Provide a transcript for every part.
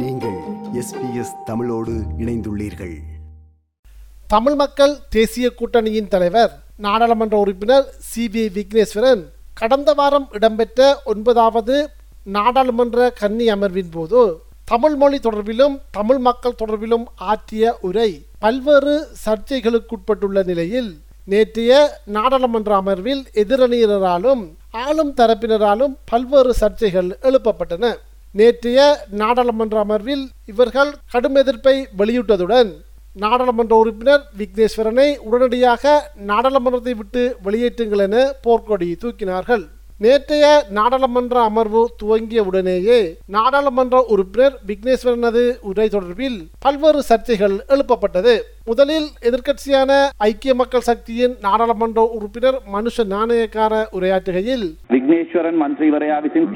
நீங்கள் எஸ்பிஎஸ் தமிழோடு இணைந்துள்ளீர்கள். தமிழ் மக்கள் தேசிய கூட்டணியின் தலைவர் நாடாளுமன்ற உறுப்பினர் சி வி விக்னேஸ்வரன் கடந்த வாரம் இடம்பெற்ற ஒன்பதாவது நாடாளுமன்ற கன்னி அமர்வின் போது தமிழ் மொழி தொடர்பிலும் தமிழ் மக்கள் தொடர்பிலும் ஆற்றிய உரை பல்வேறு சர்ச்சைகளுக்குட்பட்டுள்ள நிலையில் நேற்றைய நாடாளுமன்ற அமர்வில் எதிரணியினராலும் ஆளும் தரப்பினராலும் பல்வேறு சர்ச்சைகள் எழுப்பப்பட்டன. நேற்றைய நாடாளுமன்ற அமர்வில் இவர்கள் கடும் எதிர்ப்பை வெளியிட்டதுடன் நாடாளுமன்ற உறுப்பினர் விக்னேஸ்வரனை உடனடியாக நாடாளுமன்றத்தை விட்டு வெளியேற்றுங்கள் என போர்க்கொடி தூக்கினார்கள். நேற்றைய நாடாளுமன்ற அமர்வு துவங்கிய உடனேயே நாடாளுமன்ற உறுப்பினர் விக்னேஸ்வரனது உரை தொடர்பில் பல்வேறு சர்ச்சைகள் எழுப்பப்பட்டது. முதலில் எதிர்க்கட்சியான ஐக்கிய மக்கள் சக்தியின் நாடாளுமன்ற உறுப்பினர் மனுஷ நாணயக்கார உரையாற்றுகையில் விக்னேஸ்வரன் மந்திரி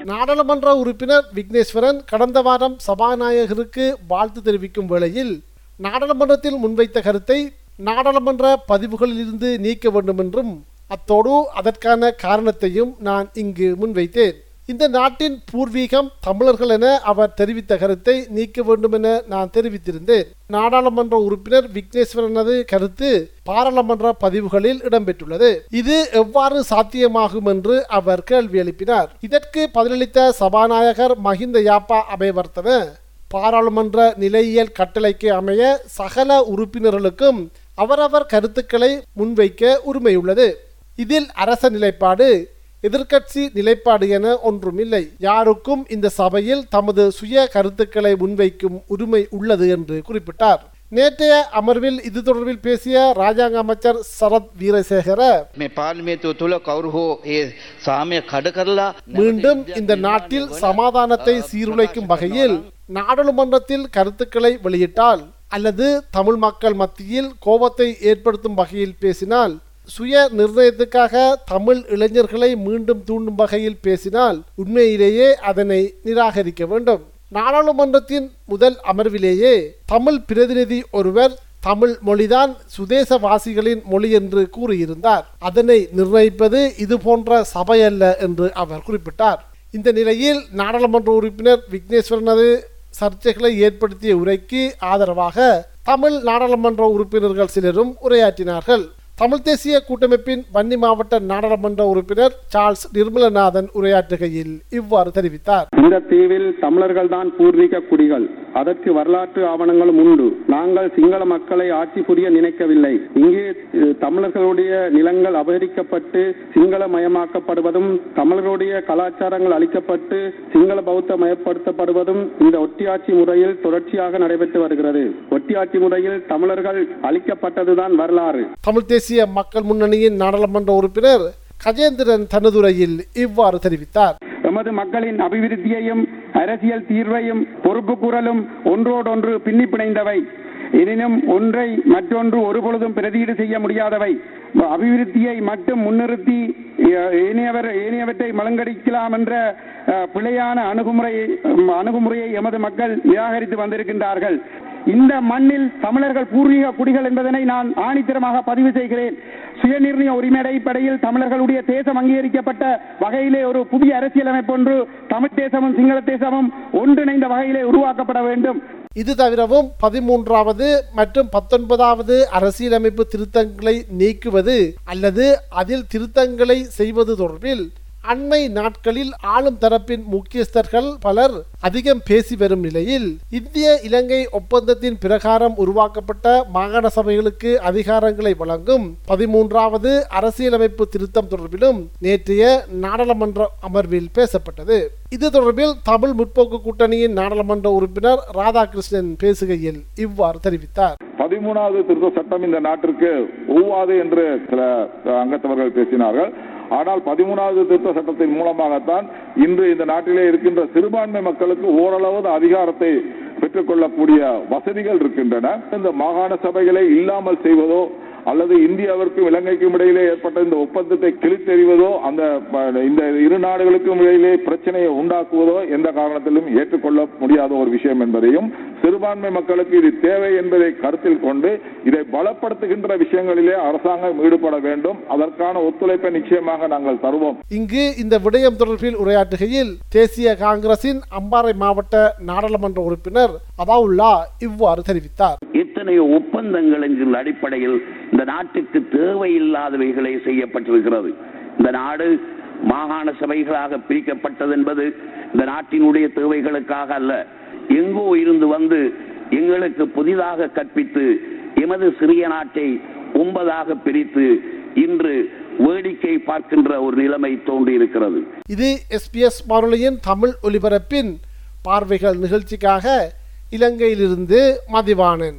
நாடாளுமன்ற உறுப்பினர் விக்னேஸ்வரன் கடந்த வாரம் சபாநாயகருக்கு வாழ்த்து தெரிவிக்கும் வேளையில் நாடாளுமன்றத்தில் முன்வைத்த கருத்தை நாடாளுமன்ற பதிவுகளிலிருந்து நீக்க வேண்டும் என்றும் அத்தோடு அதற்கான காரணத்தையும் நான் இங்கு முன்வைத்தேன். இந்த நாட்டின் பூர்வீகம் தமிழர்கள் என அவர் தெரிவித்த கருத்தை நீக்க வேண்டும் என நான் தெரிவித்திருந்தேன். நாடாளுமன்ற உறுப்பினர் விக்னேஸ்வரனது கருத்து பாராளுமன்ற பதிவுகளில் இடம்பெற்றுள்ளது. இது எவ்வாறு சாத்தியமாகும் என்று அவர் கேள்வி எழுப்பினார். இதற்கு பதிலளித்த சபாநாயகர் மஹிந்த யாப்பா அபயவர்த்தன பாராளுமன்ற நிலையியல் கட்டளைக்கு அமைய சகல உறுப்பினர்களுக்கும் அவரவர் கருத்துக்களை முன்வைக்க உரிமையுள்ளது. இதில் அரச நிலைப்பாடு எதிர்க்கட்சி நிலைப்பாடு என ஒன்றும் இல்லை யாருக்கும் இந்த சபையில் தமது சுய கருத்துக்களை முன்வைக்கும் உரிமை உள்ளது என்று குறிப்பிட்டார். நேற்றைய அமர்வில் இது தொடர்பில் பேசிய ராஜாங்க அமைச்சர் சரத் வீரசேகர மீண்டும் இந்த நாட்டில் சமாதானத்தை சீர்குலைக்கும் வகையில் நாடாளுமன்றத்தில் கருத்துக்களை வெளியிட்டால் அல்லது தமிழ் மக்கள் மத்தியில் கோபத்தை ஏற்படுத்தும் வகையில் பேசினால் சுய நிர்ணயத்துக்காக தமிழ் இளைஞர்களை மீண்டும் தூண்டும் வகையில் பேசினால் உண்மையிலேயே அதனை நிராகரிக்க வேண்டும். நாடாளுமன்றத்தின் முதல் அமர்விலேயே தமிழ் பிரதிநிதி ஒருவர் தமிழ் மொழிதான் சுதேசவாசிகளின் மொழி என்று கூறியிருந்தார். அதனை நிர்ணயிப்பது இது போன்ற சபை அல்ல என்று அவர் குறிப்பிட்டார். இந்த நிலையில் நாடாளுமன்ற உறுப்பினர் விக்னேஸ்வரனது சர்ச்சைகளை ஏற்படுத்திய உரைக்கு ஆதரவாக தமிழ் நாடாளுமன்ற உறுப்பினர்கள் சிலரும் உரையாற்றினார்கள். தமிழ் தேசிய கூட்டமைப்பின் வன்னி மாவட்ட நாடாளுமன்ற உறுப்பினர் சார்ல்ஸ் நிர்மலநாதன் உரையாற்றுகையில் இவ்வாறு தெரிவித்தார். இந்த தீவில் தமிழர்கள் தான் பூர்வீக குடிகள். அதற்கு வரலாற்று ஆவணங்களும் உண்டு. நாங்கள் சிங்கள மக்களை ஆட்சி புரிய நினைக்கவில்லை. இங்கே தமிழர்களுடைய நிலங்கள் அபகரிக்கப்பட்டு சிங்கள மயமாக்கப்படுவதும் தமிழர்களுடைய கலாச்சாரங்கள் அளிக்கப்பட்டு சிங்கள பௌத்த மயப்படுத்தப்படுவதும் இந்த ஒட்டியாட்சி முறையில் தொடர்ச்சியாக நடைபெற்று வருகிறது. ஒட்டியாட்சி முறையில் தமிழர்கள் அளிக்கப்பட்டதுதான் வரலாறு. தமிழ் தேசிய மக்கள் முன்னணியின் நாடாளுமன்ற உறுப்பினர் கஜேந்திரன் தனதுரையில் இவ்வாறு தெரிவித்தார். எமது மக்களின் அபிவிருத்தியையும் அரசியல் தீர்வையும் பொறுப்பு குரலும் ஒன்றோடொன்று பின்னி பிணைந்தவை எனினும் ஒன்றை மற்றொன்று ஒருபொழுதும் பிரதியீடு செய்ய முடியாதவை. அபிவிருத்தியை மட்டும் முன்னிறுத்தி ஏனையவர் ஏனையவற்றை மலங்கடிக்கலாம் என்ற பிழையான அணுகுமுறையை அணுகுமுறையை எமது மக்கள் நிராகரித்து வந்திருக்கின்றார்கள். இந்த மண்ணில் தமிழர்கள் பூர்வீக குடிகள் என்பதனை நான் ஆணித்தரமாக பதிவு செய்கிறேன். சுயநிர்ணய உரிமை அடிப்படையில் தமிழர்களுடைய தேசம் அங்கீகரிக்கப்பட்ட வகையிலே ஒரு புதிய அரசியலமைப்பு ஒன்று தமிழ் தேசமும் சிங்கள தேசமும் ஒன்றிணைந்த வகையிலே உருவாக்கப்பட வேண்டும். இது தவிரவும் பதிமூன்றாவது மற்றும் பத்தொன்பதாவது அரசியலமைப்பு திருத்தங்களை நீக்குவது அல்லது அதில் திருத்தங்களை செய்வது தொடர்பில் அண்மை நாட்களில் ஆளும் தரப்பின் முக்கியஸ்தர்கள் பலர் அதிகம் பேசி வரும் நிலையில் இந்திய இலங்கை ஒப்பந்தத்தின் பிரகாரம் உருவாக்கப்பட்ட மாகாண சபைகளுக்கு அதிகாரங்களை வழங்கும் பதிமூன்றாவது அரசியலமைப்பு திருத்தம் தொடர்பிலும் நேற்றைய நாடாளுமன்ற அமர்வில் பேசப்பட்டது. இது தொடர்பில் தமிழ் முற்போக்கு கூட்டணியின் நாடாளுமன்ற உறுப்பினர் ராதாகிருஷ்ணன் பேசுகையில் இவ்வாறு தெரிவித்தார். பதிமூணாவது திருத்த சட்டம் இந்த நாட்டிற்கு ஒவ்வாது என்று சில அங்கத்தவர்கள் பேசினார்கள். ஆனால் பதிமூணாவது திருத்த சட்டத்தின் மூலமாகத்தான் இன்று இந்த நாட்டிலே இருக்கின்ற சிறுபான்மை மக்களுக்கு ஓரளவு அதிகாரத்தை பெற்றுக்கொள்ளக்கூடிய வசதிகள் இருக்கின்றன. இந்த மாகாண சபைகளை இல்லாமல் செய்வதோ அல்லது இந்தியாவிற்கும் இலங்கைக்கும் இடையிலே ஏற்பட்ட இந்த ஒப்பந்தத்தை கிழித்தெறிவதோ அந்த இந்த இரு நாடுகளுக்கும் இடையிலே பிரச்சனையை உண்டாக்குவதோ எந்த காரணத்திலும் ஏற்றுக்கொள்ள முடியாத ஒரு விஷயம் என்பதையும் சிறுபான்மை மக்களுக்கு இது தேவை என்பதை கருத்தில் கொண்டு இதை பலப்படுத்துகின்ற விஷயங்களிலே அரசாங்கம் ஈடுபட வேண்டும். அதற்கான ஒத்துழைப்பை நிச்சயமாக நாங்கள் தருவோம். இங்கு இந்த விடயம் தொடர்பில் உரையாற்றுகையில் தேசிய காங்கிரசின் அம்பாறை மாவட்ட நாடாளுமன்ற உறுப்பினர் அபாவுல்லா இவ்வாறு தெரிவித்தார். எத்தனையோ ஒப்பந்தங்கள் என்கிற அடிப்படையில் இந்த நாட்டுக்கு தேவையில்லாதவைகளை செய்யப்பட்டிருக்கிறது. இந்த நாடு மாகாண சபைகளாக பிரிக்கப்பட்டது என்பது இந்த நாட்டினுடைய தேவைகளுக்காக அல்ல. எங்கோ இருந்து வந்து எங்களுக்கு புதிதாக கற்பித்து எமது சிறிய நாட்டை ஒன்பதாக பிரித்து இன்று வேடிக்கை பார்க்கின்ற ஒரு நிலைமை தோன்றியிருக்கிறது. இது எஸ்பிஎஸ் வானொலியின் தமிழ் ஒலிபரப்பின் பார்வைகள் நிகழ்ச்சிக்காக இலங்கையிலிருந்து மதிவானன்